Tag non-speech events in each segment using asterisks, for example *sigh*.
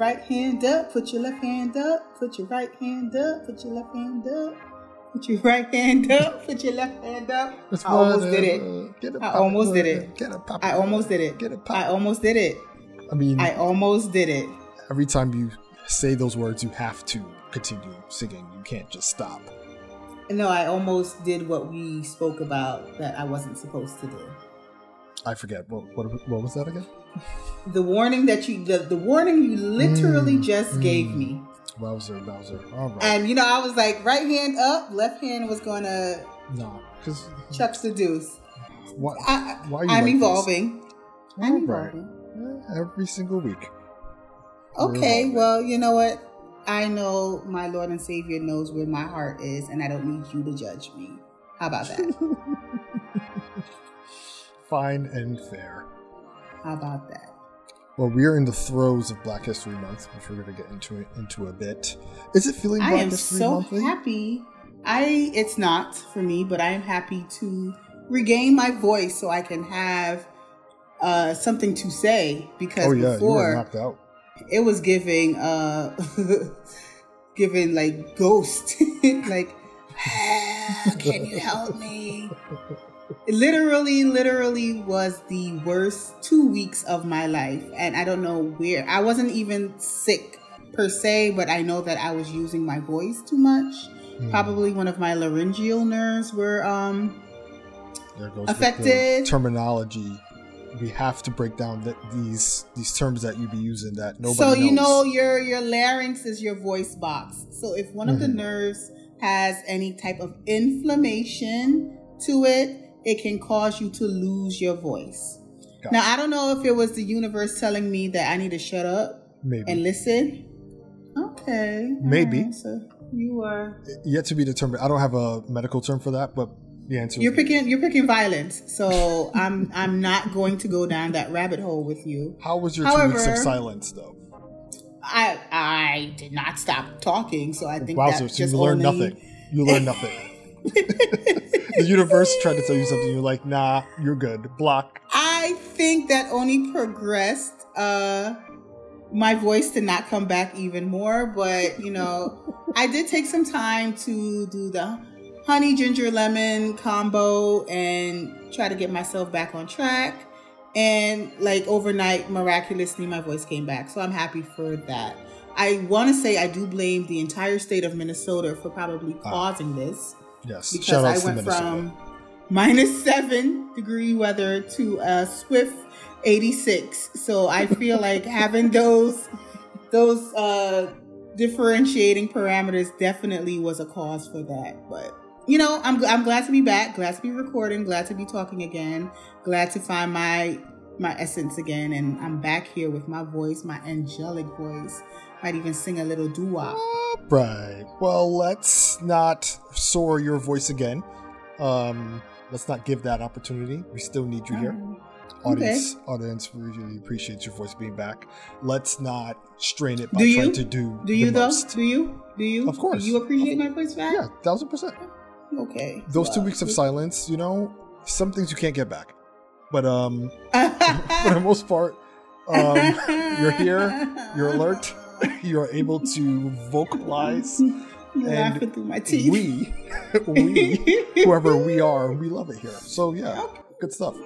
right hand up, put your left hand up, put your right hand up, put your left hand up. Put your *laughs* right hand up, put your left hand up. I almost did it. I almost did it. Get a pop. I almost did it. Get a pop. I almost did it. I mean, I almost did it. every time you say those words, you have to continue singing. You can't just stop. No, I almost did what we spoke about that I wasn't supposed to do. I forget what what, what was that again? The warning that you, the, the warning you literally Mm, just gave mm. me. Bowser, Bowser. All right. And, you know, I was like, right hand up, left hand was going to no, because chucks the deuce. why? I, Why you I'm like this? evolving. I'm All right. evolving. Every single week. Okay, well, you know what? I know my Lord and Savior knows where my heart is, and I don't need you to judge me. How about that? *laughs* Fine and fair. How about that? Well, we are in the throes of Black History Month, which we're going to get into into a bit. Is it feeling Black I am History so Monthly? happy. I it's not for me, but I am happy to regain my voice so I can have uh, something to say because Oh yeah, you were before knocked out. it was giving uh *laughs* giving like ghost *laughs* like "Ah, *laughs* can you help me it *laughs* literally literally was the worst two weeks of my life and i don't know where i wasn't even sick per se but i know that i was using my voice too much Hmm, probably one of my laryngeal nerves were um there goes with the affected. terminology. We have to break down that these these terms that you be using that nobody so you knows. know your your larynx is your voice box so if one of the Mhm. nerves has any type of inflammation to it it can cause you to lose your voice. Now i don't know if it was the universe telling me that i need to shut up maybe. and listen. Okay Maybe. Alright, so you are yet to be determined. I don't have a medical term for that, but the answer you're is picking you're picking violence so i'm i'm not going to go down that rabbit hole with you. How was your two weeks of silence though? I i did not stop talking so i think that so just you learned only- nothing. You learned nothing. *laughs* the universe tried to tell you something. You're like, nah, you're good. Block. I think that only progressed uh my voice to not come back even more, but you know, I did take some time to do the honey ginger lemon combo and try to get myself back on track. And like overnight, miraculously, my voice came back. So I'm happy for that. I want to say I do blame the entire state of Minnesota for probably Ah. causing this Yes. because Shout I went Minnesota. from minus seven degree weather to a swift 86. So I feel *laughs* like having those those uh, differentiating parameters definitely was a cause for that. But you know, I'm I'm glad to be back, glad to be recording, glad to be talking again, glad to find my my essence again, and I'm back here with my voice, my angelic voice. Might even sing a little doo wop. Right. Well, let's not soar your voice again. Um, let's not give that opportunity. We still need you here. Audience, audience we really appreciates your voice being back. Let's not strain it by Do you? trying to do Do you though? most. Do you? Do you? Of course. Do you appreciate my voice back? Yeah, thousand percent. Okay. Those two weeks of silence, you know, some things you can't get back. But um, *laughs* for the most part, um, you're here, you're alert, *laughs* you're able to vocalize. *laughs* You're and laughing through my teeth. We, we, whoever we are, we love it here. So yeah, good stuff.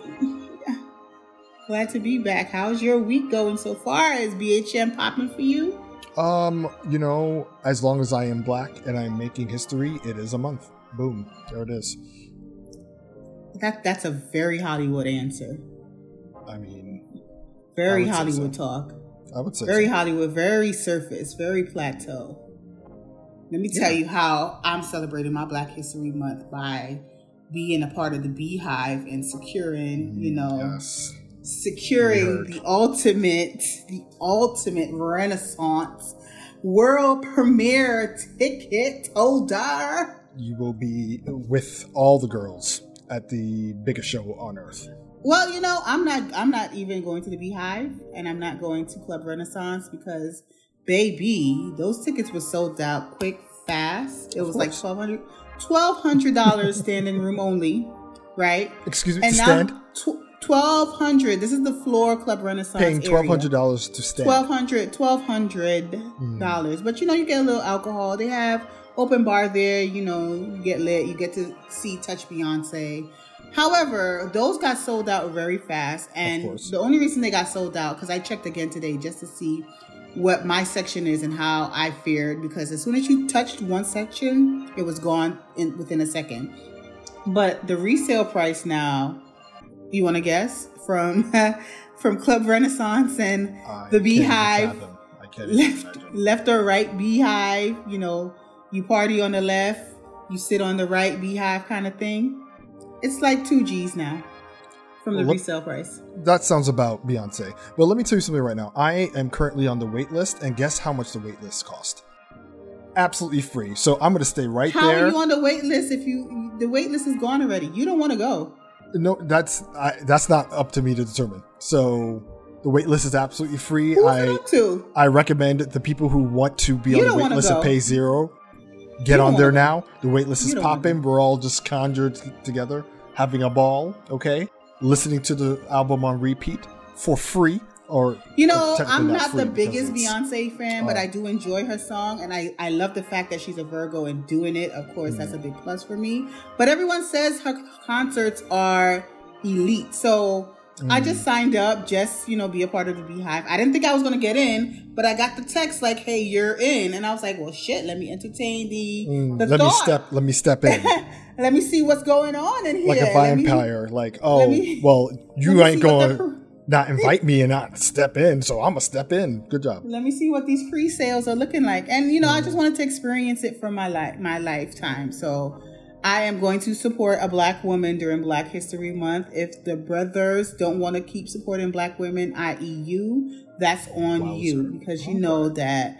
Glad to be back. How's your week going so far? Is BHM popping for you? Um, you know, as long as I am black and I'm making history, it is a month. Boom, there it is. That that's a very Hollywood answer. I mean, Very I Hollywood so. talk. I would say Very so. Hollywood. Very surface. Very plateau. Let me tell Yeah. you how I'm celebrating my Black History Month by being a part of the BeyHive and securing, you know, Mm, Yes. securing the ultimate, the ultimate Renaissance world premiere ticket holder. You will be with all the girls at the biggest show on earth. Well, you know, I'm not. I'm not even going to the BeyHive, and I'm not going to Club Renaissance because, baby, those tickets were sold out quick, fast. It was like twelve hundred, twelve hundred dollars *laughs* standing room only, right? Excuse me, And to stand? tw- Twelve hundred. This is the floor Club Renaissance. Paying twelve hundred dollars to stay. Twelve hundred. Twelve hundred dollars. Mm. But you know, you get a little alcohol. They have open bar there. You know, you get lit. You get to see touch Beyonce. However, those got sold out very fast, and the only reason they got sold out because I checked again today just to see what my section is and how I fared because as soon as you touched one section, it was gone in within a second. But the resale price now, you want to guess from *laughs* from Club Renaissance and I the BeyHive, left left or right BeyHive. You know, you party on the left, you sit on the right BeyHive kind of thing. It's like two G's now from the well, resale price. That sounds about Beyonce. But let me tell you something right now. I am currently on the wait list, and guess how much the wait list cost? Absolutely free. So I'm going to stay right how there. How are you on the wait list if you the wait list is gone already? You don't want to go. No, that's I, that's not up to me to determine. So the wait list is absolutely free. Who's I to? I recommend the people who want to be you on the wait list go. and pay zero get on there now. The wait list is popping. We're all just conjured together having a ball, okay? Listening to the album on repeat for free or you know i'm not, the biggest beyonce fan but uh, i do enjoy her song and i i love the fact that she's a virgo and doing it of course mm. that's a big plus for me but everyone says her concerts are elite so Mm. I just signed up, just you know, be a part of the BeyHive. I didn't think I was gonna get in, but I got the text like, "Hey, you're in," and I was like, "Well, shit, let me entertain the mm. the let thought. me step, let me step in, *laughs* let me see what's going on in here, like a vampire. Me, like, oh, me, well, *laughs* you ain't going *laughs* to not invite me and not step in, so I'm gonna step in. Good job. Let me see what these pre-sales are looking like, and you know. I just wanted to experience it for my life, my lifetime. So I am going to support a black woman during Black History Month. If the brothers don't want to keep supporting black women, i.e., you, that's on Wowzer. you because you know that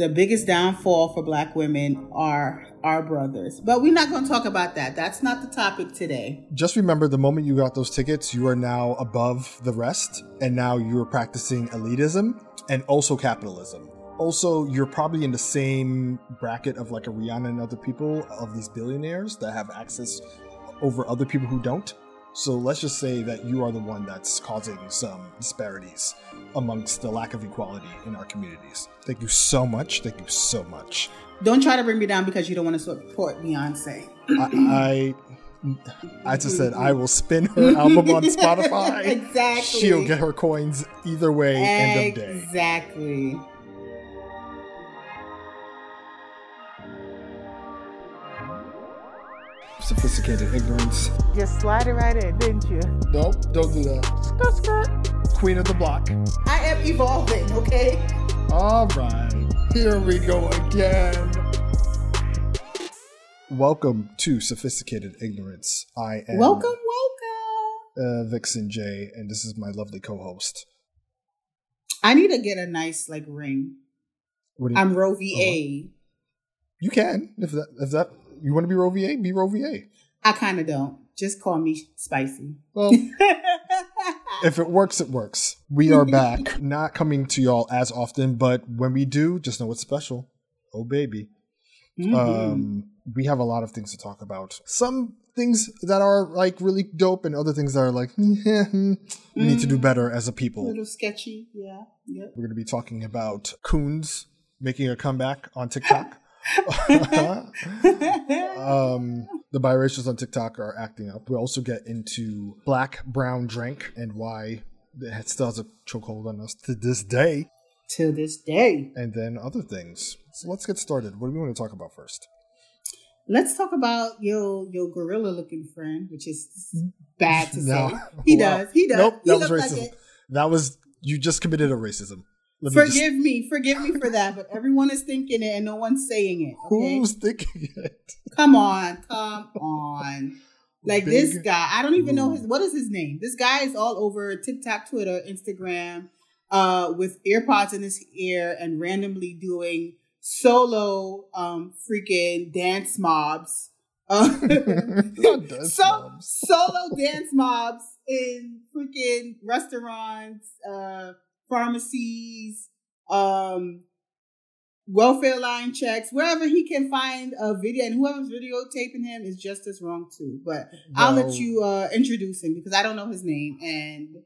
the biggest downfall for black women are our brothers. But we're not going to talk about that. That's not the topic today. Just remember the moment you got those tickets, you are now above the rest, and now you are practicing elitism and also capitalism also you're probably in the same bracket of like a Rihanna and other people of these billionaires that have access over other people who don't. So let's just say that you are the one that's causing some disparities amongst the lack of equality in our communities. Thank you so much. Thank you so much. Don't try to bring me down because you don't want to support Beyonce. I, I, I just said I will spin her *laughs* album on Spotify. exactly. She'll get her coins either way. End of day. Exactly. Sophisticated ignorance. Just slide it right in, didn't you? Nope, don't do that. Skirt, skirt. Queen of the block. I am evolving, okay? All right, here we go again. Welcome to Sophisticated Ignorance. I am welcome, welcome, uh, Vixen J, and this is my lovely co-host. I need to get a nice like ring. I'm Roe v. A. You can if that if that you want to be Roe v. A. Be Roe v. A. I kind of don't. Just call me spicy. Well, *laughs* if it works, it works. We are back, not coming to y'all as often, but when we do, just know it's special. Oh, baby. Mm-hmm. Um, we have a lot of things to talk about. Some things that are like really dope, and other things that are like, *laughs* we mm need to do mm. better as a people. A little sketchy, yeah. Yep. We're going to be talking about coons making a comeback on TikTok. Um, the biracials on TikTok are acting up. We also get into black brown drink and why it still has a chokehold on us to this day. To this day. And then other things. So let's get started. What do we want to talk about first? Let's talk about your your gorilla looking friend, which is bad to *laughs* no. say. He wow. does. He does. Nope, he that was racism. Like that was you just committed a racism. Let forgive me, just... me, forgive me for that. But everyone is thinking it and no one's saying it. Okay? Who's thinking it? Come on, come on. Like Big this guy, I don't even know his what is his name. This guy is all over TikTok, Twitter, Instagram, uh, with earpods in his ear and randomly doing solo um freaking dance mobs. *laughs* Uh, dance so mobs. solo dance mobs in freaking restaurants, uh pharmacies, um, welfare line checks, wherever he can find a video, and whoever's videotaping him is just as wrong too. But well, I'll let you uh, introduce him because I don't know his name, and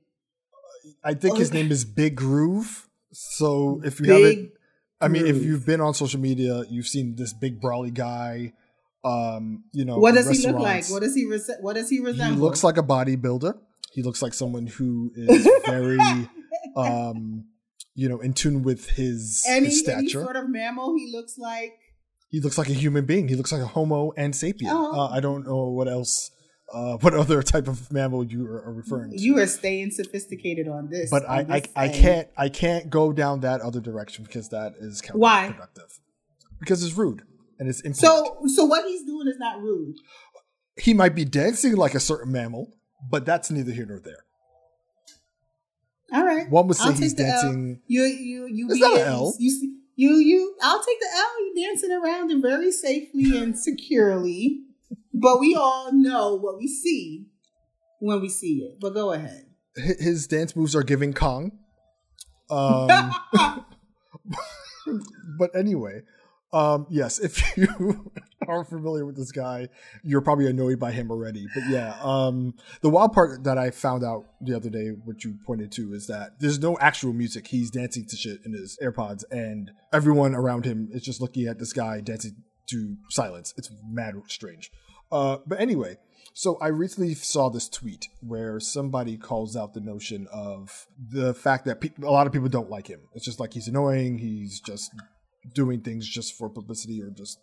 I think his name is Big Groove. So if you haven't, I mean, if you've been on social media, you've seen this big brawly guy. Um, you know, what does he look like? What does he res- what does he resemble? He looks like a bodybuilder. He looks like someone who is *laughs* very, um, you know, in tune with his, any, his stature. Any sort of mammal he looks like. He looks like a human being. He looks like a Homo and sapien. Uh-huh. Uh, I don't know what else uh, what other type of mammal you are, referring to. You are staying sophisticated on this. But on I, this I, I, can't I can't go down that other direction because that is counterproductive. Why? Because it's rude and it's impolite. So so what he's doing is not rude. He might be dancing like a certain mammal, but that's neither here nor there. All right. One would say I'll he's dancing. You you you. It's not an L. You, you you. I'll take the L. You dancing around and very safely and securely. But we all know what we see when we see it. But go ahead. His dance moves are giving Kong. Um, *laughs* *laughs* but anyway, um, yes, if you *laughs* are familiar with this guy, you're probably annoyed by him already. But yeah, um, the wild part that I found out the other day, which you pointed to, is that there's no actual music. He's dancing to shit in his AirPods, and everyone around him is just looking at this guy dancing to silence. It's mad strange. Uh, but anyway, so I recently saw this tweet where somebody calls out the notion of the fact that pe- a lot of people don't like him. It's just like he's annoying. He's just doing things just for publicity or just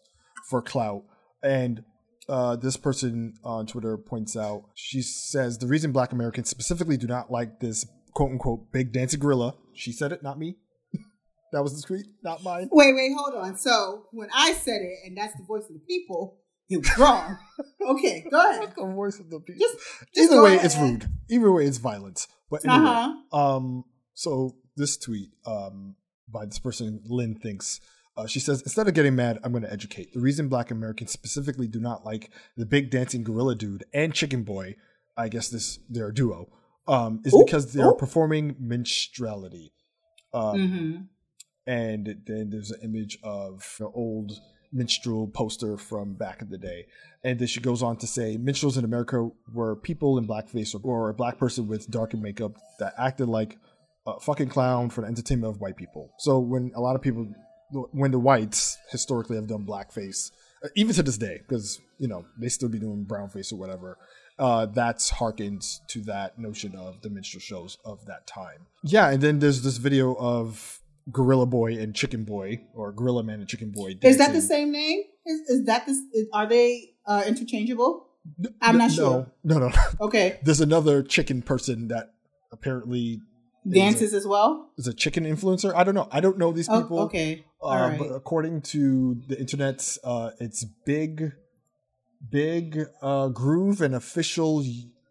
for clout. And uh, this person on Twitter points out, she says the reason Black Americans specifically do not like this quote unquote big dancing gorilla. She said it, not me. *laughs* that was the tweet, not mine. Wait, wait, hold on. So when I said it, and that's the voice of the people, it was wrong. *laughs* okay, go ahead. the voice of the people. Just, just Either way, ahead. it's rude. Either way, it's violence. But anyway, uh-huh. um, so this tweet um, by this person, Lynn thinks. Uh, she says, instead of getting mad, I'm going to educate. The reason black Americans specifically do not like the big dancing gorilla dude and chicken boy, I guess this their duo, um, is ooh, because they're ooh. performing minstrelity. Um, mm-hmm. And then there's an image of an old minstrel poster from back in the day. And then she goes on to say minstrels in America were people in blackface or, a black person with darkened makeup that acted like a fucking clown for the entertainment of white people. So when a lot of people, when the whites historically have done blackface, uh, even to this day, because you know they still be doing brownface or whatever. Uh, that's harkened to that notion of the minstrel shows of that time. Yeah, and then there's this video of Gorilla Boy and Chicken Boy, or Gorilla Man and Chicken Boy. Dancing. Is that the same name? Is, is that this? Is, are they uh, interchangeable? I'm not sure. No, no, no. Okay. *laughs* There's another chicken person that apparently dances a, as well. Is a chicken influencer. I don't know. I don't know these oh, people. Oh, okay. Uh, But according to the internet, uh, it's big, big uh, groove and official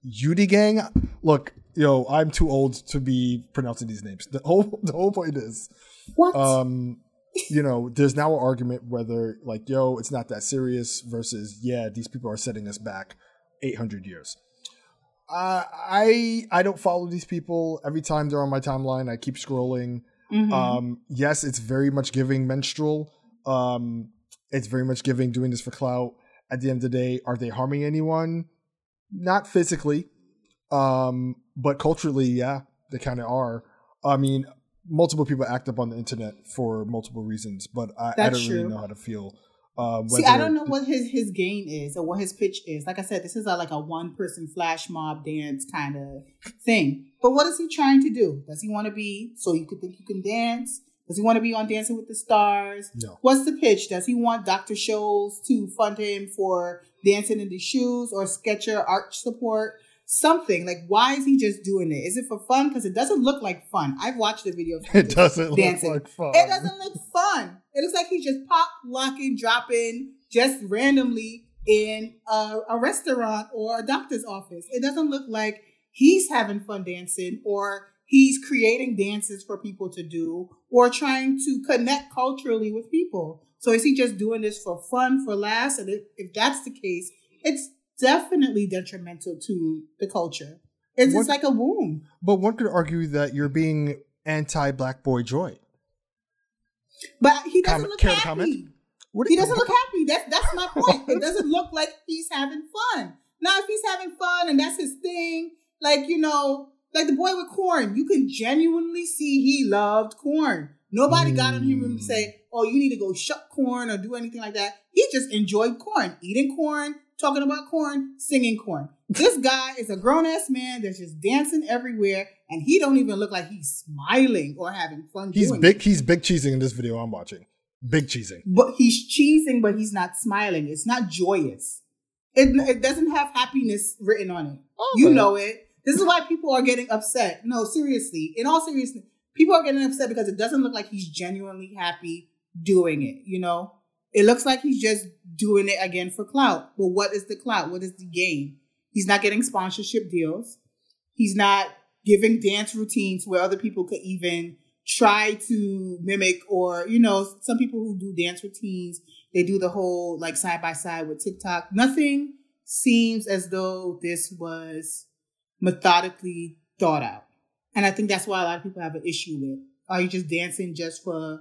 Yudi gang. Look, yo, I'm too old to be pronouncing these names. The whole *laughs* the whole point is, what? Um, you know, there's now an argument whether like, yo, it's not that serious versus, yeah, these people are setting us back 800 years. Uh, I I don't follow these people. Every time they're on my timeline, I keep scrolling. Mm-hmm. Um, yes, it's very much giving minstrel. Um, it's very much giving doing this for clout. At the end of the day, are they harming anyone? Not physically, um, but culturally, yeah, they kind of are. I mean, multiple people act up on the internet for multiple reasons, but I, I don't true. really know how to feel. Uh, See, I don't know what his his gain is or what his pitch is. Like I said, this is a, like a one person flash mob dance kind of thing. But what is he trying to do? Does he want to be so you could think you can dance? Does he want to be on Dancing with the Stars? No. What's the pitch? Does he want Dr. Scholl's to fund him for dancing in the shoes or Skechers arch support? something. Like, why is he just doing it? Is it for fun? Because it doesn't look like fun. I've watched the video. *laughs* It doesn't dancing. look like fun. It doesn't look fun. It looks like he's just pop, locking, dropping just randomly in a, a restaurant or a doctor's office. It doesn't look like he's having fun dancing or he's creating dances for people to do or trying to connect culturally with people. So is he just doing this for fun, for laughs? And if, if that's the case, it's definitely detrimental to the culture. It's just like a wound. But one could argue that you're being anti Black Boy Joy. But he doesn't comment, look happy. Comment? he doesn't look happy. That's that's my *laughs* point. it doesn't look like he's having fun. Now, if he's having fun and that's his thing, like you know, like the boy with corn, you can genuinely see he loved corn. Nobody mm. got on him and say, "Oh, you need to go shuck corn or do anything like that." He just enjoyed corn, eating corn, talking about corn, singing corn. This guy is a grown ass man that's just dancing everywhere, and he don't even look like he's smiling or having fun. He's big. It. He's big cheesing in this video I'm watching. Big cheesing. But he's cheesing, but he's not smiling. It's not joyous. It, it doesn't have happiness written on it. Oh, you know it. This is why people are getting upset. No, seriously. In all seriousness, people are getting upset because it doesn't look like he's genuinely happy doing it. You know, it looks like he's just doing it again for clout. But what is the clout? What is the gain? He's not getting sponsorship deals. He's not giving dance routines where other people could even try to mimic or, you know, some people who do dance routines, they do the whole like side by side with TikTok. Nothing seems as though this was methodically thought out. And I think that's why a lot of people have an issue with. Are you just dancing just for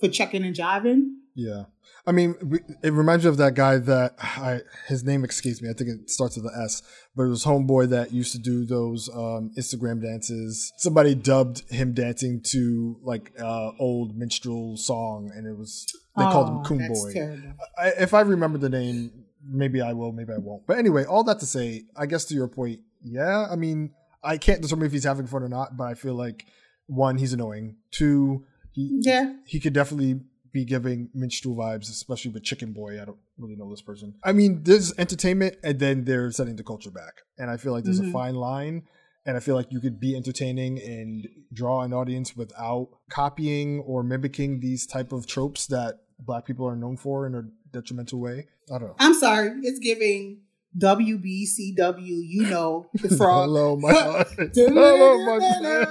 for checking and jiving? Yeah. I mean, it reminds me of that guy that I, his name excuse me. I think it starts with an S, but it was homeboy that used to do those um, Instagram dances. Somebody dubbed him dancing to like uh, old minstrel song, and it was they oh, called him Coon Boy. I, if I remember the name, maybe I will, maybe I won't. But anyway, all that to say, I guess to your point, yeah. I mean, I can't determine if he's having fun or not, but I feel like one, he's annoying. Two, he yeah, he could definitely be giving minstrel vibes, especially with Chicken Boy. I don't really know this person. I mean, there's entertainment, and then they're setting the culture back, and I feel like there's mm-hmm. a fine line. And I feel like you could be entertaining and draw an audience without copying or mimicking these type of tropes that black people are known for in a detrimental way. I don't know. I'm sorry, it's giving WBCW, you know, *laughs* the frog. Hello, my *laughs* *laughs* Hello, my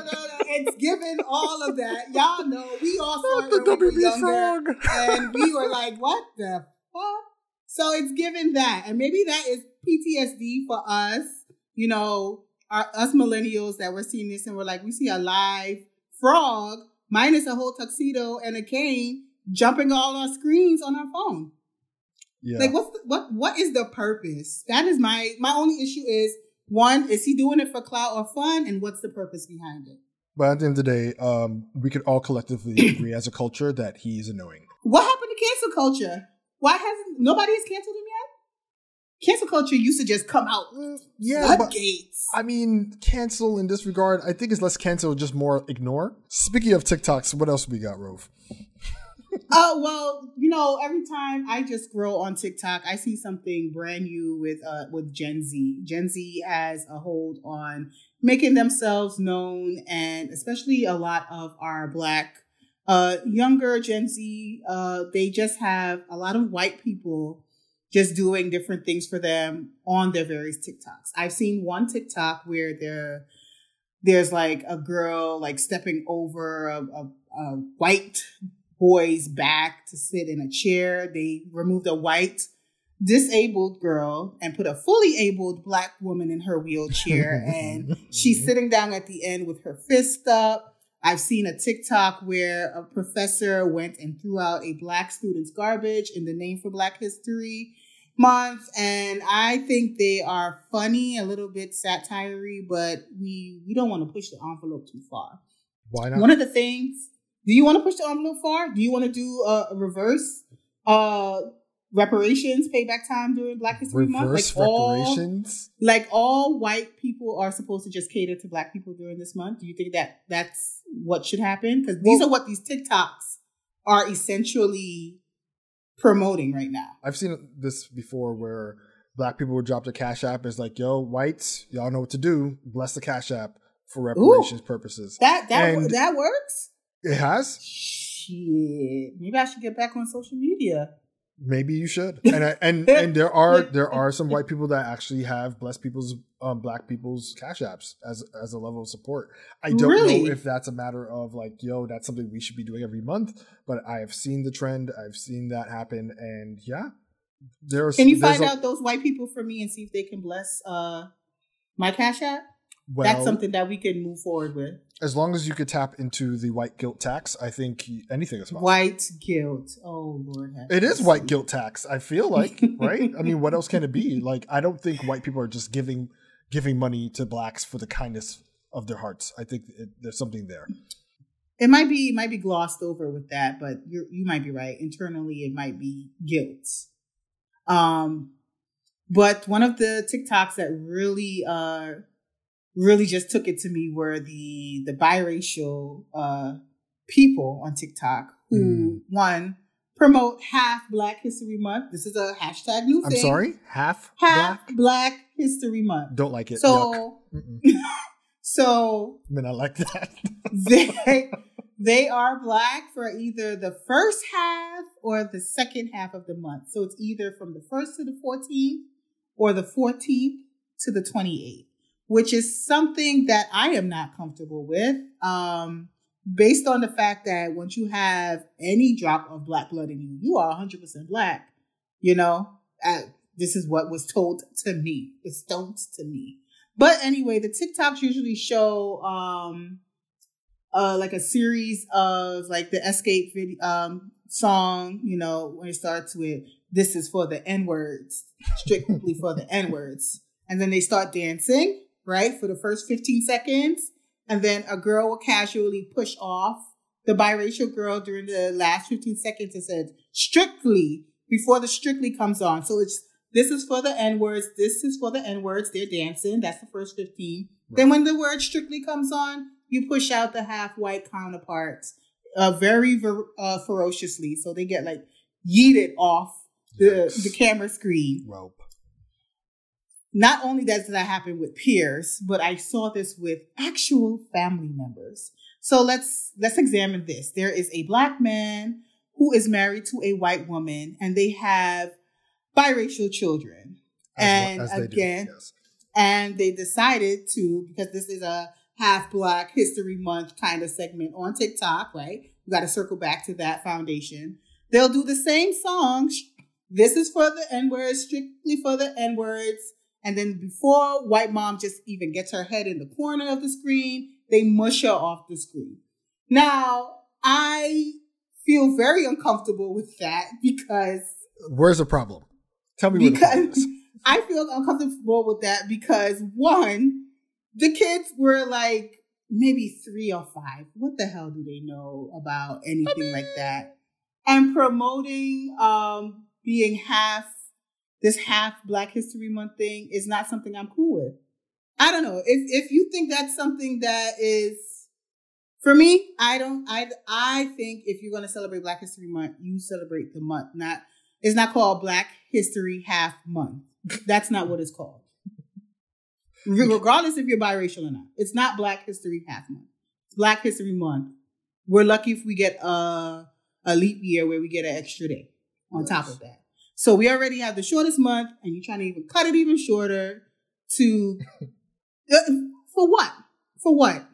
It's given all of that. Y'all know we all saw the WB we frog, and we were like, "What the fuck?" So it's given that, and maybe that is PTSD for us. You know, our, us millennials that we're seeing this, and we're like, we see a live frog minus a whole tuxedo and a cane jumping all our screens on our phone. Yeah. Like what's the, what what is the purpose? That is my my only issue is one, is he doing it for clout or fun? And what's the purpose behind it? But at the end of the day, um, we could all collectively *coughs* agree as a culture that he's annoying. What happened to cancel culture? Why hasn't nobody has canceled him yet? Cancel culture used to just come out. Mm, yeah, floodgates. I mean, cancel in this regard, I think it's less cancel, just more ignore. Speaking of TikToks, what else we got, Rove? Oh well, you know, every time I just scroll on TikTok, I see something brand new with uh with Gen Z. Gen Z has a hold on making themselves known, and especially a lot of our black uh younger Gen Z, uh, they just have a lot of white people just doing different things for them on their various TikToks. I've seen one TikTok where there there's like a girl like stepping over a, a, a white boy's back to sit in a chair. They removed a white disabled girl and put a fully abled black woman in her wheelchair *laughs* and she's sitting down at the end with her fist up. I've seen a TikTok where a professor went and threw out a black student's garbage in the name for Black History Month. And I think they are funny, a little bit satire but we, we don't want to push the envelope too far. Why not? One of the things do you want to push the envelope far? Do you want to do a, a reverse uh reparations payback time during Black History reverse Month? Like reparations? All, like all white people are supposed to just cater to black people during this month. Do you think that that's what should happen? Because these well, are what these TikToks are essentially promoting right now. I've seen this before where black people would drop the cash app It's like, yo, whites, y'all know what to do. Bless the cash app for reparations Ooh, purposes. That that and that works. It has. Shit. Maybe I should get back on social media. Maybe you should. And I, and and there are *laughs* there are some white people that actually have blessed people's um, black people's cash apps as as a level of support. I don't really? know if that's a matter of like, yo, that's something we should be doing every month. But I have seen the trend. I've seen that happen, and yeah, there's. Can you find a, out those white people for me and see if they can bless uh my cash app? Well, that's something that we can move forward with. As long as you could tap into the white guilt tax, I think anything is possible. White guilt. Oh Lord. It is white guilt tax. I feel like, right? I mean, what else can it be? *laughs* Like, I don't think white people are just giving giving money to blacks for the kindness of their hearts. I think it, there's something there. It might be might be glossed over with that, but you you might be right. Internally, it might be guilt. Um, but one of the TikToks that really uh really just took it to me were the the biracial uh people on TikTok who mm. one promote half Black History Month. This is a hashtag new thing. I'm sorry, half half Black, Black History Month. Don't like it. So, *laughs* so I mean, I like that. *laughs* they they are black for either the first half or the second half of the month. So it's either from the first to the 14th or the 14th to the 28th, which is something that I am not comfortable with. Um, based on the fact that once you have any drop of black blood in you, you are 100% black. You know, uh, this is what was told to me. It's told to me. But anyway, the TikToks usually show um, uh, like a series of like the escape video, um, song, you know, when it starts with this is for the N words, strictly for the N words. And then they start dancing, right, for the first 15 seconds. And then a girl will casually push off the biracial girl during the last 15 seconds and says strictly before the strictly comes on. So it's this is for the N words, this is for the N words. They're dancing. That's the first 15. Right. Then when the word strictly comes on, you push out the half white counterparts uh, very ver- uh, ferociously. So they get like yeeted off the, the camera screen. Rope. Not only does that happen with peers, but I saw this with actual family members. So let's let's examine this. There is a black man who is married to a white woman, and they have biracial children. As, and again, do, yes. and they decided to because this is a half Black History Month kind of segment on TikTok, right? We got to circle back to that foundation. They'll do the same songs. This is for the N words, strictly for the N words. And then before white mom just even gets her head in the corner of the screen, they mush her off the screen. Now, I feel very uncomfortable with that because. Where's the problem? Tell me because *laughs* I feel uncomfortable with that because one, the kids were like maybe three or five. What the hell do they know about anything I mean, like that? And promoting um being half this half Black History Month thing is not something I'm cool with. I don't know. If if you think that's something that is for me, I don't I I think if you're gonna celebrate Black History Month, you celebrate the month. Not it's not called Black History Half Month. That's not what it's called regardless if you're biracial or not. It's not Black History Half Month. It's Black History Month. We're lucky if we get a, a leap year where we get an extra day on yes. top of that. So we already have the shortest month, and you're trying to even cut it even shorter to *laughs* uh, for what? For what?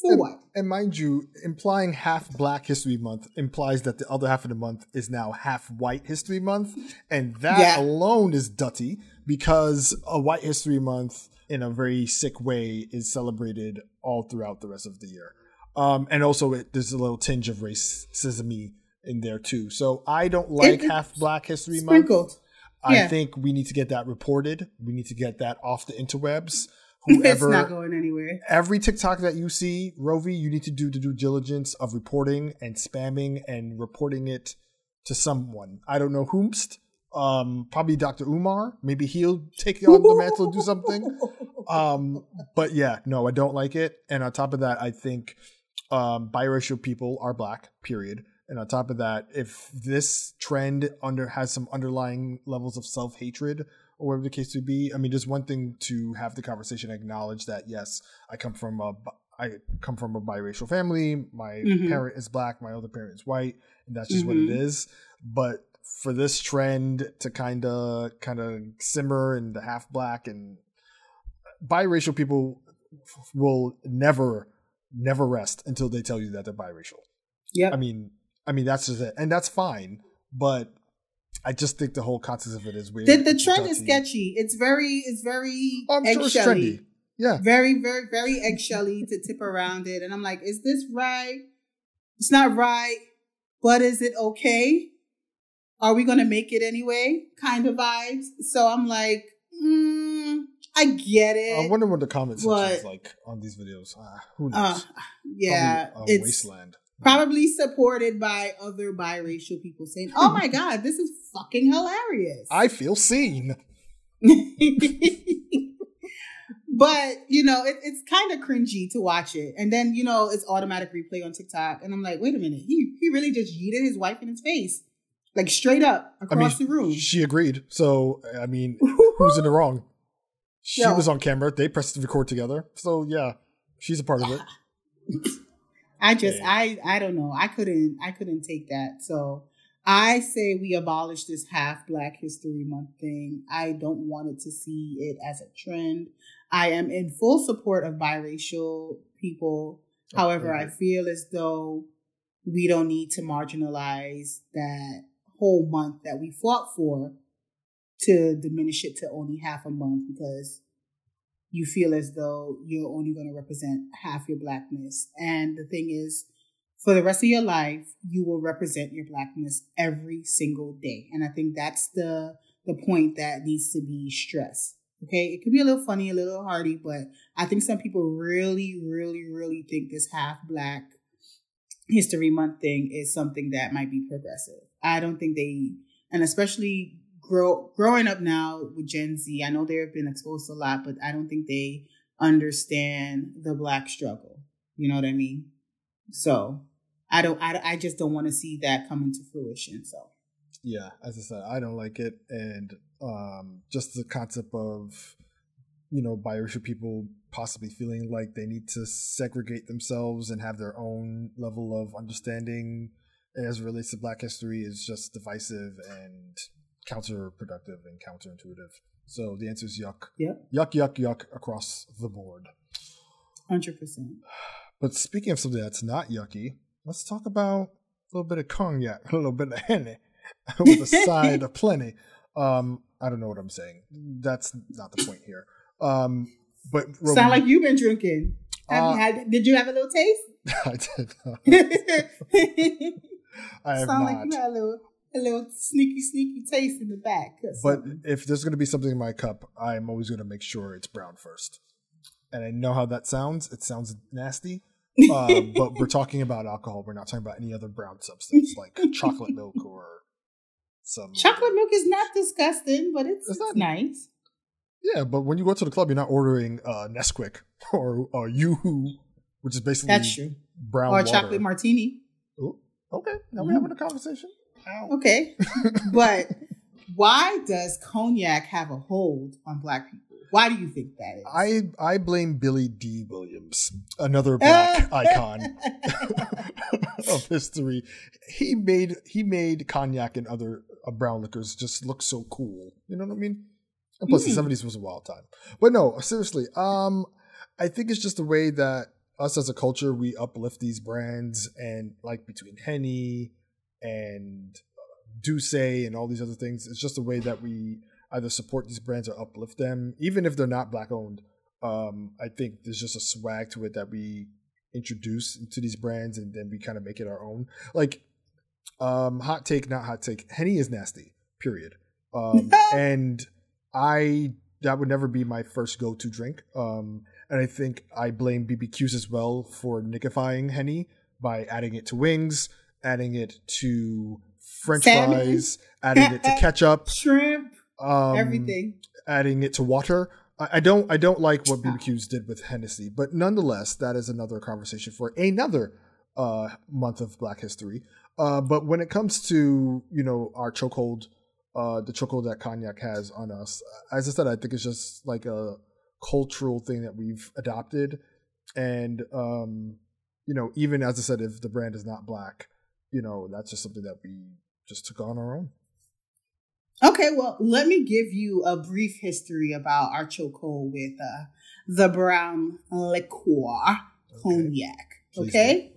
For and, what? And mind you, implying half Black History Month implies that the other half of the month is now half White History Month, and that yeah. alone is dutty because a White History Month in a very sick way is celebrated all throughout the rest of the year. Um, and also, it, there's a little tinge of racism in there too. So I don't like it, half Black History sprinkled. Month. I think we need to get that reported. We need to get that off the interwebs. *laughs* Whoever, it's not going anywhere. Every TikTok that you see, Rovi, you need to do the due diligence of reporting and spamming and reporting it to someone. I don't know whomst, um, probably Dr. Umar. Maybe he'll take on the mantle and do something. *laughs* Um, but yeah, no, I don't like it. And on top of that, I think um, biracial people are black. Period. And on top of that, if this trend under has some underlying levels of self hatred or whatever the case would be, I mean, just one thing to have the conversation, acknowledge that yes, I come from a I come from a biracial family. My mm-hmm. parent is black. My other parent is white. And that's just mm-hmm. what it mm-hmm. But for this trend to kind of kind of simmer and the half black and biracial people will never never rest until they tell you that they're biracial. Yeah. I mean, I mean that's just it, and that's fine. But I just think the whole concept of it is weird. The, the trend is sketchy. It's very, it's very. Oh, I'm sure it's trendy. Yeah. Very, very, very eggshelly to tip around it. And I'm like, is this right? It's not right, but is it okay? Are we going to make it anyway? Kind of vibes. So I'm like, mm, I get it. I wonder what the comments section is like on these videos. Uh, who uh, knows? Uh, yeah. Probably, it's wasteland. Probably supported by other biracial people saying, oh my God, this is fucking hilarious. I feel seen. *laughs* but you know, it, it's kind of cringy to watch it, and then you know, it's automatic replay on TikTok, and I'm like, wait a minute, he he really just yeeted his wife in his face, like straight up across I mean, the room. She agreed, so I mean, who's in the wrong? She Yo. was on camera. They pressed the record together, so yeah, she's a part of it. *laughs* I just, I, I don't know. I couldn't, I couldn't take that. So I say we abolish this half Black History Month thing. I don't want it to see it as a trend. I am in full support of biracial people. However, I feel as though we don't need to marginalize that whole month that we fought for to diminish it to only half a month because you feel as though you're only going to represent half your blackness. And the thing is, for the rest of your life, you will represent your blackness every single day. And I think that's the the point that needs to be stressed. Okay, it could be a little funny, a little hardy, but I think some people really, really, really think this half black history month thing is something that might be progressive. I don't think they, and especially grow growing up now with Gen Z, I know they've been exposed to a lot, but I don't think they understand the black struggle. You know what I mean? So I don't. I, I just don't want to see that come into fruition. So. Yeah, as I said, I don't like it, and um, just the concept of you know biracial people possibly feeling like they need to segregate themselves and have their own level of understanding as relates to Black history is just divisive and counterproductive and counterintuitive. So the answer is yuck. Yep. Yuck, yuck, yuck across the board. Hundred percent. But speaking of something that's not yucky, let's talk about a little bit of cognac, *laughs* a little bit of henny, *laughs* with a side of plenty. Um, I don't know what I'm saying. That's not the point here. Um, but Roman, sound like you've been drinking. Have uh, you had? Did you have a little taste? *laughs* I did. Not. I have sound not. like you had a little, a little sneaky, sneaky taste in the back. But if there's going to be something in my cup, I'm always going to make sure it's brown first. And I know how that sounds. It sounds nasty *laughs* uh, but we're talking about alcohol. We're not talking about any other brown substance like chocolate milk *laughs* or some. Chocolate milk is not disgusting, but it's, it's, not, nice. Yeah, but when you go to the club, you're not ordering uh, Nesquik *laughs* or or YooHoo, which is basically that's true. Brown or water. chocolate martini. Ooh, okay, now mm. we're having a conversation. Ow. Okay, *laughs* but why does cognac have a hold on black people? Why do you think that is? I I blame Billy Dee Williams, another black *laughs* icon *laughs* of history. He made he made cognac and other uh, brown liquors just look so cool. You know what I mean? And plus, mm. the hmm. seventies was a wild time. But no, seriously, um, I think it's just the way that us as a culture we uplift these brands and like between Henny and uh, D'Ussé and all these other things. It's just the way that we either support these brands or uplift them, even if they're not black owned. Um, I think there's just a swag to it that we introduce to these brands and then we kind of make it our own. Like, um, hot take, not hot take. Henny is nasty. Period. Um, *laughs* and I that would never be my first go to drink. Um, and I think I blame BBQs as well for nickifying Henny by adding it to wings, adding it to French Salmon. fries, adding it to *laughs* ketchup, shrimp um, everything, adding it to water. I, I don't I don't like what BBQs did with Hennessy, but nonetheless, that is another conversation for another uh, month of Black History. Uh, but when it comes to you know our chokehold, uh, the chokehold that cognac has on us, as I said, I think it's just like a cultural thing that we've adopted, and um, you know, even as I said, if the brand is not black, you know, that's just something that we just took on our own. Okay, well, let me give you a brief history about our chokehold with uh, the brown liqueur cognac. Okay.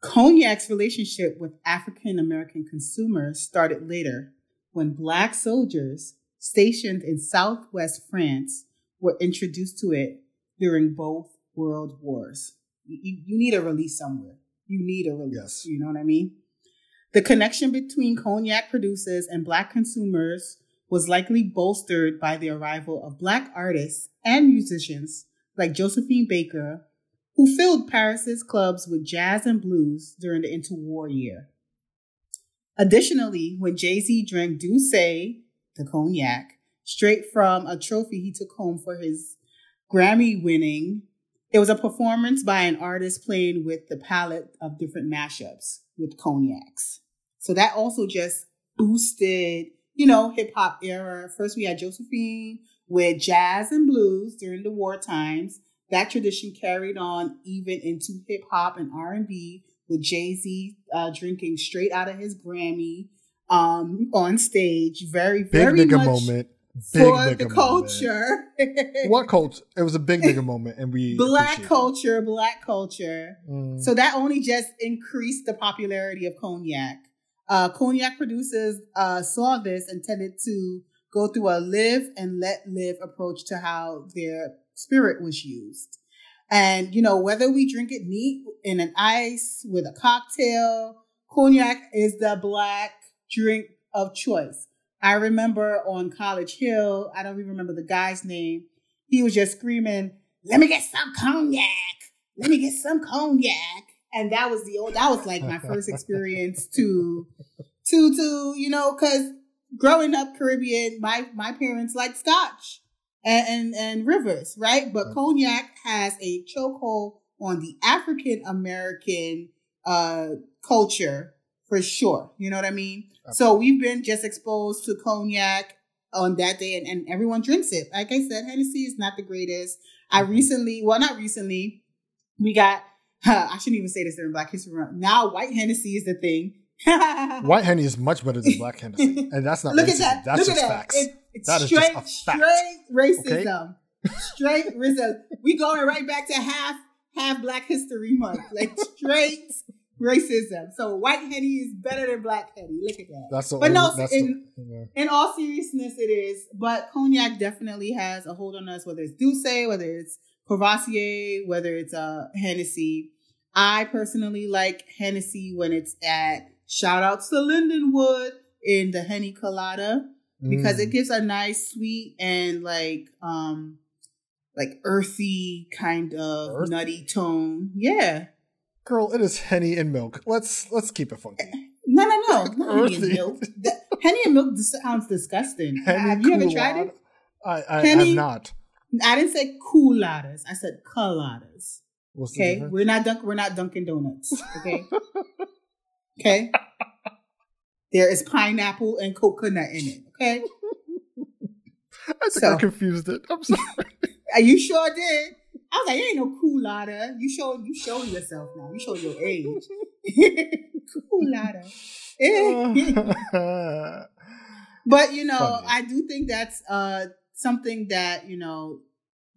Cognac's relationship with African American consumers started later when Black soldiers stationed in southwest France were introduced to it during both world wars. You, you need a release somewhere. You need a release. Yes. You know what I mean? The connection between cognac producers and Black consumers was likely bolstered by the arrival of Black artists and musicians like Josephine Baker, who filled Paris's clubs with jazz and blues during the interwar year. Additionally, when Jay Z drank D'Ussé, the cognac, straight from a trophy he took home for his Grammy winning, it was a performance by an artist playing with the palette of different mashups with cognacs. So that also just boosted, you know, hip hop era. First we had Josephine with jazz and blues during the war times. That tradition carried on even into hip hop and R and B with Jay Z uh, drinking straight out of his Grammy um, on stage. Very, very big nigga much moment. Big for the culture. *laughs* what culture? It was a big nigga *laughs* moment, and we black culture, black culture. Mm. So that only just increased the popularity of cognac. Uh, cognac producers uh, saw this and tended to go through a live and let live approach to how their spirit was used. And, you know, whether we drink it neat in an ice with a cocktail, cognac is the black drink of choice. I remember on College Hill, I don't even remember the guy's name. He was just screaming, let me get some cognac. Let me get some cognac. And that was the old, that was like my first *laughs* experience to, to, to, you know, cause growing up Caribbean, my, my parents like scotch and, and, and rivers, right? But cognac has a chokehold on the African American uh, culture for sure. You know what I mean? So we've been just exposed to cognac on that day, and, and everyone drinks it. Like I said, Hennessy is not the greatest. I mm-hmm. recently, well, not recently, we got. Huh, *laughs* I shouldn't even say this during Black History Month. Now, white Hennessy is the thing. *laughs* white Hennessy is much better than black Hennessy, *laughs* and that's not Look racism. At that. That's Look just at that. facts. It, it's that straight, straight racism. Okay? straight racism. We going right back to half half Black History Month, like straight racism. So white Henny is better than black Henny. Look at that. That's the but no, that's in, the, yeah. in all seriousness, it is. But cognac definitely has a hold on us, whether it's D'Ussé, whether it's Courvoisier, whether it's uh, Hennessy. I personally like Hennessy when it's at shout outs to Lindenwood in the Henny Colada because mm. it gives a nice sweet and like um like earthy kind of Earth? nutty tone. Yeah. Girl, it is henny and milk. Let's let's keep it funky. No, no, no, not henny and milk. The, henny and milk sounds disgusting. Henny have you ever tried it? I, I henny, have not. I didn't say cooladas. I said coladas. okay, we're not dunk. We're not Dunkin' Donuts. Okay. *laughs* okay. There is pineapple and coconut in it. Okay. *laughs* I think so, I confused it. I'm sorry. *laughs* Are you sure I did. I was like, you ain't no coolada. You show you show yourself now. You show your age. *laughs* coolada. *laughs* but you know, Funny. I do think that's uh something that, you know,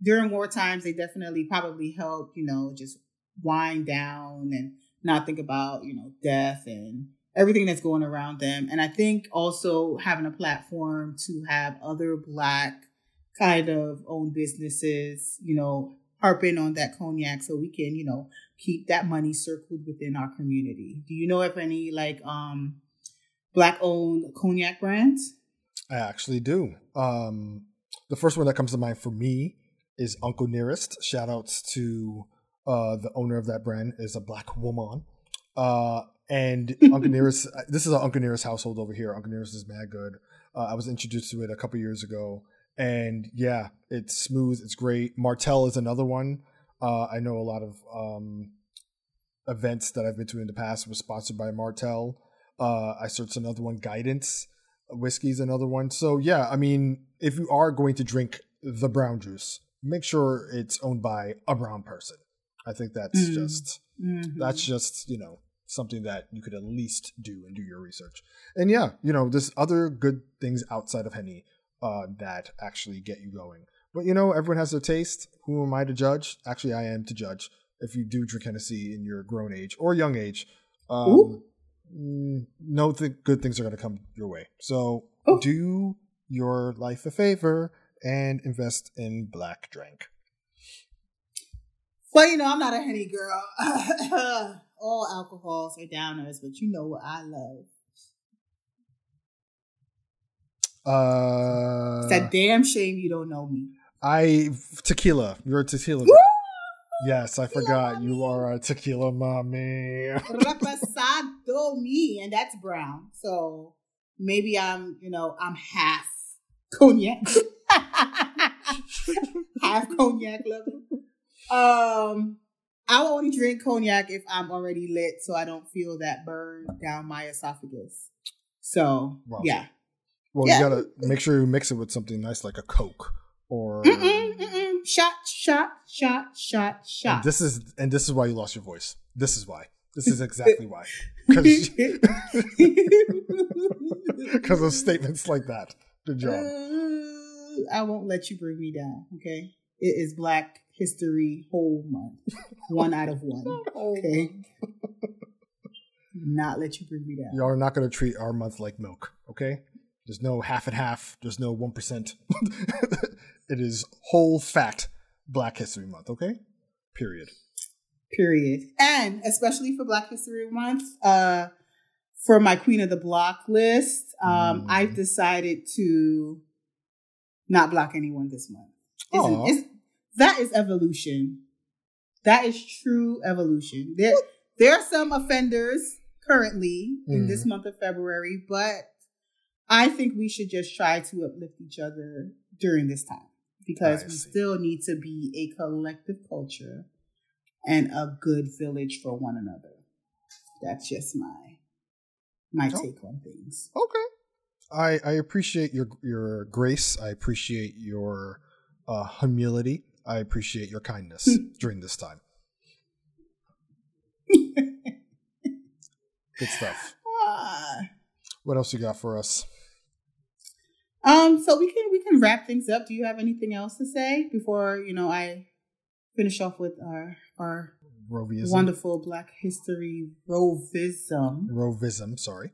during war times they definitely probably help, you know, just wind down and not think about, you know, death and everything that's going around them. And I think also having a platform to have other black kind of owned businesses, you know, harping on that cognac so we can, you know, keep that money circled within our community. Do you know if any like um black owned cognac brands? I actually do. Um the first one that comes to mind for me is Uncle Nearest. Shout outs to uh the owner of that brand is a black woman. Uh and Uncle *laughs* Nearest this is an Uncle Nearest household over here. Uncle Nearest is mad good. Uh, I was introduced to it a couple years ago and yeah, it's smooth. It's great. Martell is another one. Uh, I know a lot of um, events that I've been to in the past was sponsored by Martell. Uh, I searched another one, Guidance whiskey's another one. So yeah, I mean, if you are going to drink the brown juice, make sure it's owned by a brown person. I think that's mm. just mm-hmm. that's just you know something that you could at least do and do your research. And yeah, you know, there's other good things outside of Henny uh, that actually get you going. But you know, everyone has their taste. Who am I to judge? Actually, I am to judge. If you do drink Hennessy in your grown age or young age, um, no th- good things are going to come your way. So Ooh. do your life a favor and invest in black drink. Well, you know, I'm not a henny girl. *laughs* All alcohols are downers, but you know what I love. Uh, it's a damn shame you don't know me. I tequila. You're a tequila. Yes, I forgot. Mommy. You are a tequila mommy. *laughs* Reposado me, and that's brown. So maybe I'm, you know, I'm half cognac, *laughs* half cognac level. Um, I will only drink cognac if I'm already lit, so I don't feel that burn down my esophagus. So well, yeah. Well, yeah. you gotta make sure you mix it with something nice like a Coke or mm-mm, mm-mm. shot, shot, shot, shot, shot. And this is and this is why you lost your voice. This is why. This is exactly why. Because *laughs* of statements like that. Good job. Uh, I won't let you bring me down. Okay, it is Black History Whole Month. One out of *laughs* one. Okay. Not let you bring me down. Y'all are not going to treat our month like milk. Okay. There's no half and half. There's no one percent. *laughs* it is whole fat Black History Month. Okay. Period. Period. And especially for Black History Month, uh, for my Queen of the Block list, um, mm. I've decided to not block anyone this month. Isn't, that is evolution. That is true evolution. There, there are some offenders currently mm. in this mm. month of February, but I think we should just try to uplift each other during this time because I we see. still need to be a collective culture and a good village for one another. That's just my my oh. take on things. Okay. I, I appreciate your your grace. I appreciate your uh, humility. I appreciate your kindness *laughs* during this time. *laughs* Good stuff. Ah. What else you got for us? Um, so we can we can wrap things up. Do you have anything else to say before you know I finish off with our our Rovism. wonderful Black History Rovism? Rovism, sorry,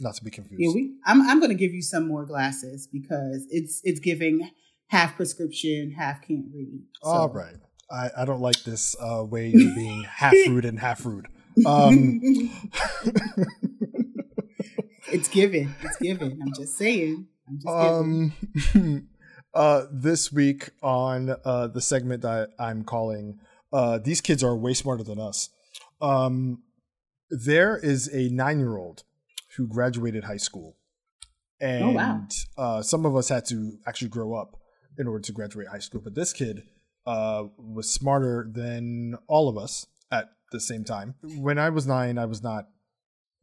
not to be confused. Yeah, we. I'm I'm going to give you some more glasses because it's it's giving half prescription, half can't read. So. All right. I, I don't like this uh, way of being *laughs* half rude and half rude. Um, *laughs* it's given. It's given. I'm just saying. Um, *laughs* uh, this week on uh, the segment that I'm calling uh, "These Kids Are Way Smarter Than Us," um, there is a nine-year-old who graduated high school, and oh, wow. uh, some of us had to actually grow up in order to graduate high school. But this kid uh, was smarter than all of us at the same time. When I was nine, I was not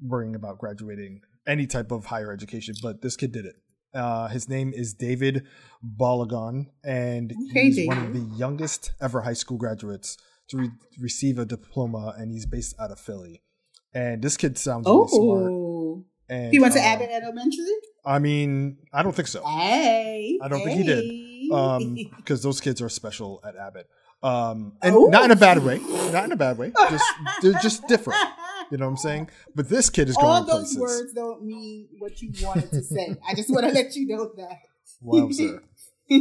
worrying about graduating any type of higher education, but this kid did it. Uh, his name is David Balogun, and okay, he's David. one of the youngest ever high school graduates to re- receive a diploma, and he's based out of Philly. And this kid sounds really smart. Oh. And, he went to uh, Abbott Elementary. I mean, I don't think so. Hey, I don't hey. think he did, um, *laughs* because those kids are special at Abbott, um, and oh. not in a bad way. Not in a bad way. Just they're just different. *laughs* You know what I'm saying? But this kid is going All those places. words don't mean what you wanted to say. I just want to let you know that. Wow, sir. *laughs*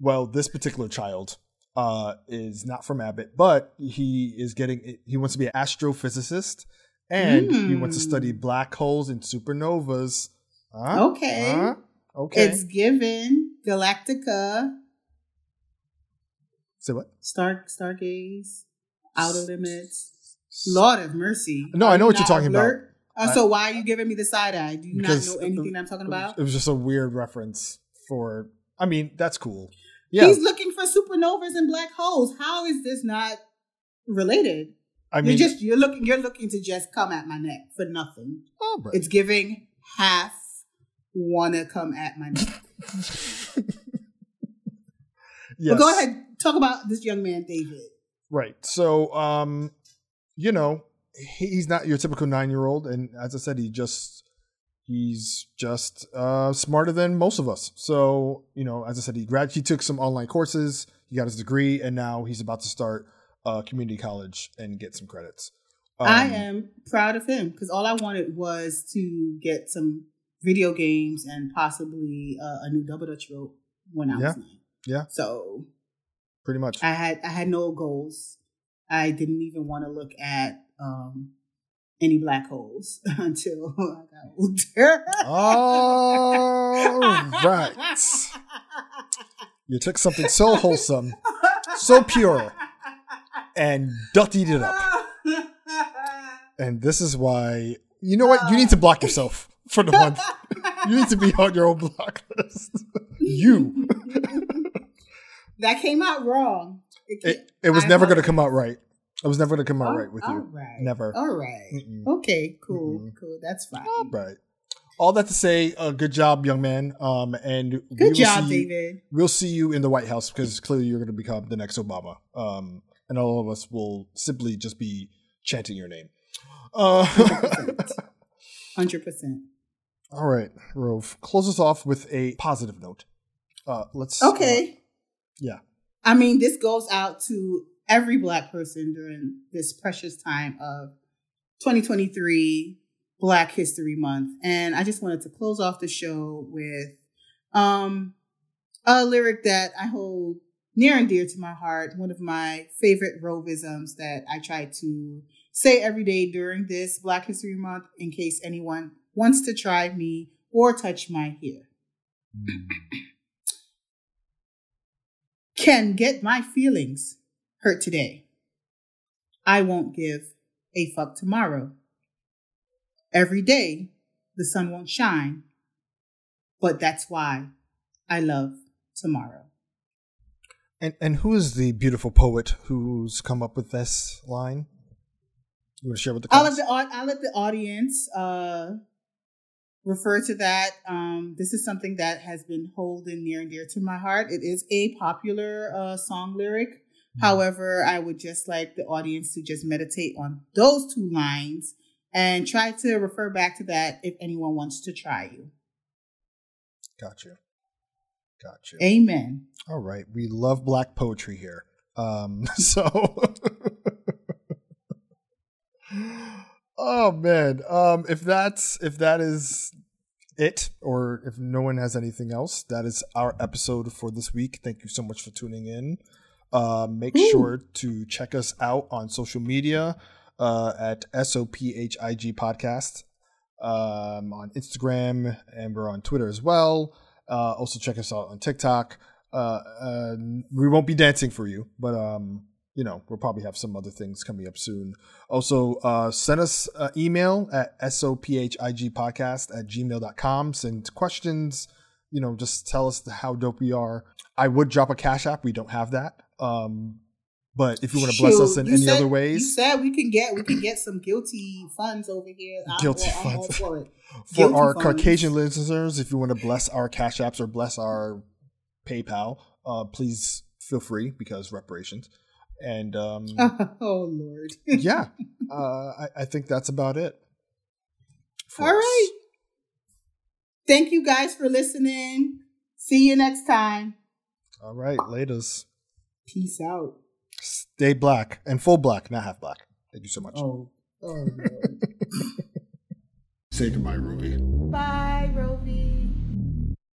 well, this particular child uh, is not from Abbott, but he is getting. He wants to be an astrophysicist, and mm. he wants to study hmm. black holes and supernovas. Huh? Okay. Huh? Okay. It's given Galactica. Say what? Star Stargaze, Outer Limits. Lord of mercy. No, I know what you're talking alert? about. Uh, so why are you giving me the side eye? Do you not know anything I'm talking about? It was just a weird reference for. I mean, that's cool. Yeah. He's looking for supernovas and black holes. How is this not related? I mean, you're just you're looking you're looking to just come at my neck for nothing. Oh, right. It's giving half wanna come at my neck. yes. *laughs* But go ahead, talk about this young man, David. Right. So, um, you know, he's not your typical nine year old, and as I said, he just he's just uh, smarter than most of us. So you know, as I said, he grad he took some online courses, he got his degree, and now he's about to start uh, community college and get some credits. Um, I am proud of him because all I wanted was to get some video games and possibly uh, a new double dutch rope when I yeah. was nine. Yeah. So Pretty much. I had I had no goals. I didn't even want to look at um, any black holes *laughs* until I got older. All right. You took something so wholesome, so pure, and dirtied it up. And this is why you know what? You need to block yourself for the month. You need to be on your own block list. you. that came out wrong. It, it, it was I never going to come out right. It was never going to come out all, right with you. Right. Never. All right. Mm-mm. Okay, cool. Mm-mm. Cool. That's fine. All right. All that to say, uh, good job, young man. Um, and good job, David. We'll see you in the White House because clearly you're going to become the next Obama. Um, and all of us will simply just be chanting your name. Uh, Hundred percent. *laughs* All right, Rove. Close us off with a positive note. Uh, let's. Okay. Uh, yeah. I mean, this goes out to every Black person during this precious time of 2023 Black History Month, and I just wanted to close off the show with um, a lyric that I hold near and dear to my heart. One of my favorite Rovisms that I try to say every day during this Black History Month in case anyone wants to try me or touch my hair. Mm. Can get my feelings hurt today. I won't give a fuck tomorrow. Every day, the sun won't shine, but that's why I love tomorrow. And and who is the beautiful poet who's come up with this line? You want to share with the I'll let the I'll let the audience uh, refer to that. Um, this is something that has been holding near and dear to my heart. It is a popular uh, song lyric. Mm-hmm. However, I would just like the audience to just meditate on those two lines and try to refer back to that if anyone wants to try you. Gotcha. Gotcha. Amen. All right. We love black poetry here. Um, *laughs* so *laughs* oh man. Um, if that's if that is it, or if no one has anything else, that is our episode for this week. Thank you so much for tuning in. Uh, make Ooh. sure to check us out on social media uh, at SOPHIG Podcast um, on Instagram, and we're on Twitter as well. Uh, also, check us out on TikTok. Uh, uh, we won't be dancing for you, but um, you know, we'll probably have some other things coming up soon. Also, uh, send us an email at sophigpodcast at gmail.com. Send questions, you know, just tell us how dope we are. I would drop a Cash App. We don't have that. Um, but if you want to bless us in any said, other ways, you said we can get we can get some guilty funds over here. Guilty I'm, funds for, *laughs* for our funds. Caucasian listeners. If you want to bless our Cash Apps or bless our PayPal, uh, please feel free because reparations. And um, *laughs* oh lord, yeah, *laughs* uh, I, I, think that's about it. All us. right. Thank you guys for listening. See you next time. All right, laters. Peace out. Stay black and full black, not half black. Thank you so much. Oh, oh *laughs* Say goodbye, Ruby. Bye, Roby.